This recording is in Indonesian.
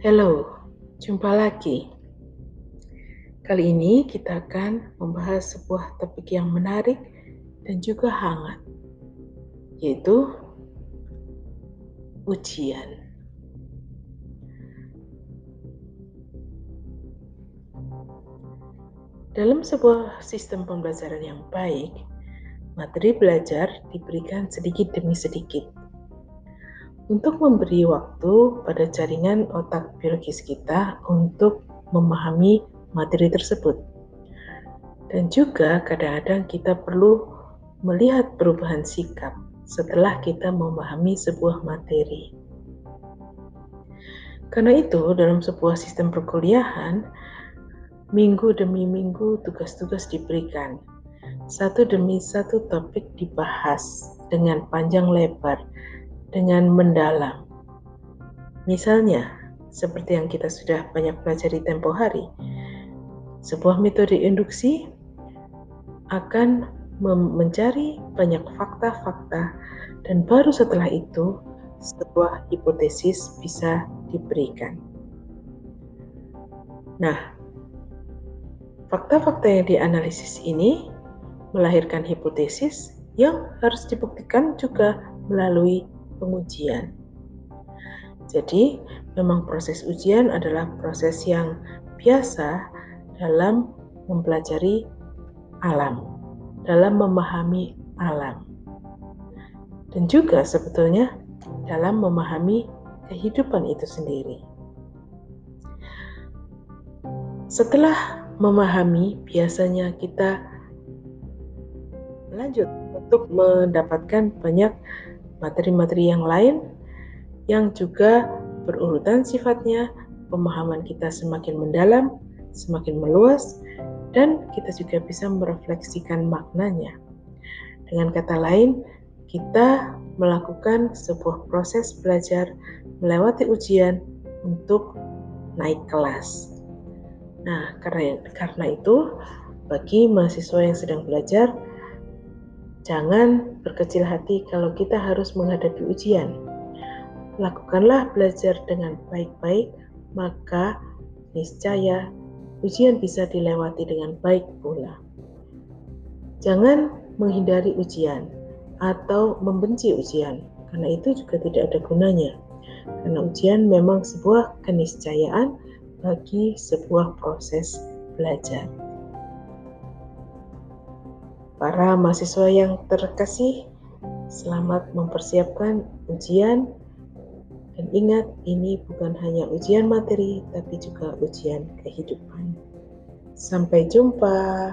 Halo, jumpa lagi. Kali ini kita akan membahas sebuah topik yang menarik dan juga hangat, yaitu ujian. Dalam sebuah sistem pembelajaran yang baik, materi belajar diberikan sedikit demi sedikit untuk memberi waktu pada jaringan otak biologis kita untuk memahami materi tersebut. Dan juga kadang-kadang kita perlu melihat perubahan sikap setelah kita memahami sebuah materi. Karena itu, dalam sebuah sistem perkuliahan, minggu demi minggu tugas-tugas diberikan. Satu demi satu topik dibahas dengan panjang lebar dengan mendalam. Misalnya, seperti yang kita sudah banyak pelajari tempo hari, sebuah metode induksi akan mencari banyak fakta-fakta dan baru setelah itu sebuah hipotesis bisa diberikan. Nah, fakta-fakta yang dianalisis ini melahirkan hipotesis yang harus dibuktikan juga melalui pengujian. Jadi, memang proses ujian adalah proses yang biasa dalam mempelajari alam, dalam memahami alam. Dan juga sebetulnya dalam memahami kehidupan itu sendiri. Setelah memahami, biasanya kita lanjut untuk mendapatkan banyak materi-materi yang lain yang juga berurutan sifatnya, pemahaman kita semakin mendalam, semakin meluas, dan kita juga bisa merefleksikan maknanya. Dengan kata lain, kita melakukan sebuah proses belajar melewati ujian untuk naik kelas. Nah, karena, karena itu, bagi mahasiswa yang sedang belajar, Jangan berkecil hati kalau kita harus menghadapi ujian. Lakukanlah belajar dengan baik-baik, maka niscaya ujian bisa dilewati dengan baik pula. Jangan menghindari ujian atau membenci ujian, karena itu juga tidak ada gunanya. Karena ujian memang sebuah keniscayaan bagi sebuah proses belajar. Para mahasiswa yang terkasih, selamat mempersiapkan ujian dan ingat ini bukan hanya ujian materi tapi juga ujian kehidupan. Sampai jumpa.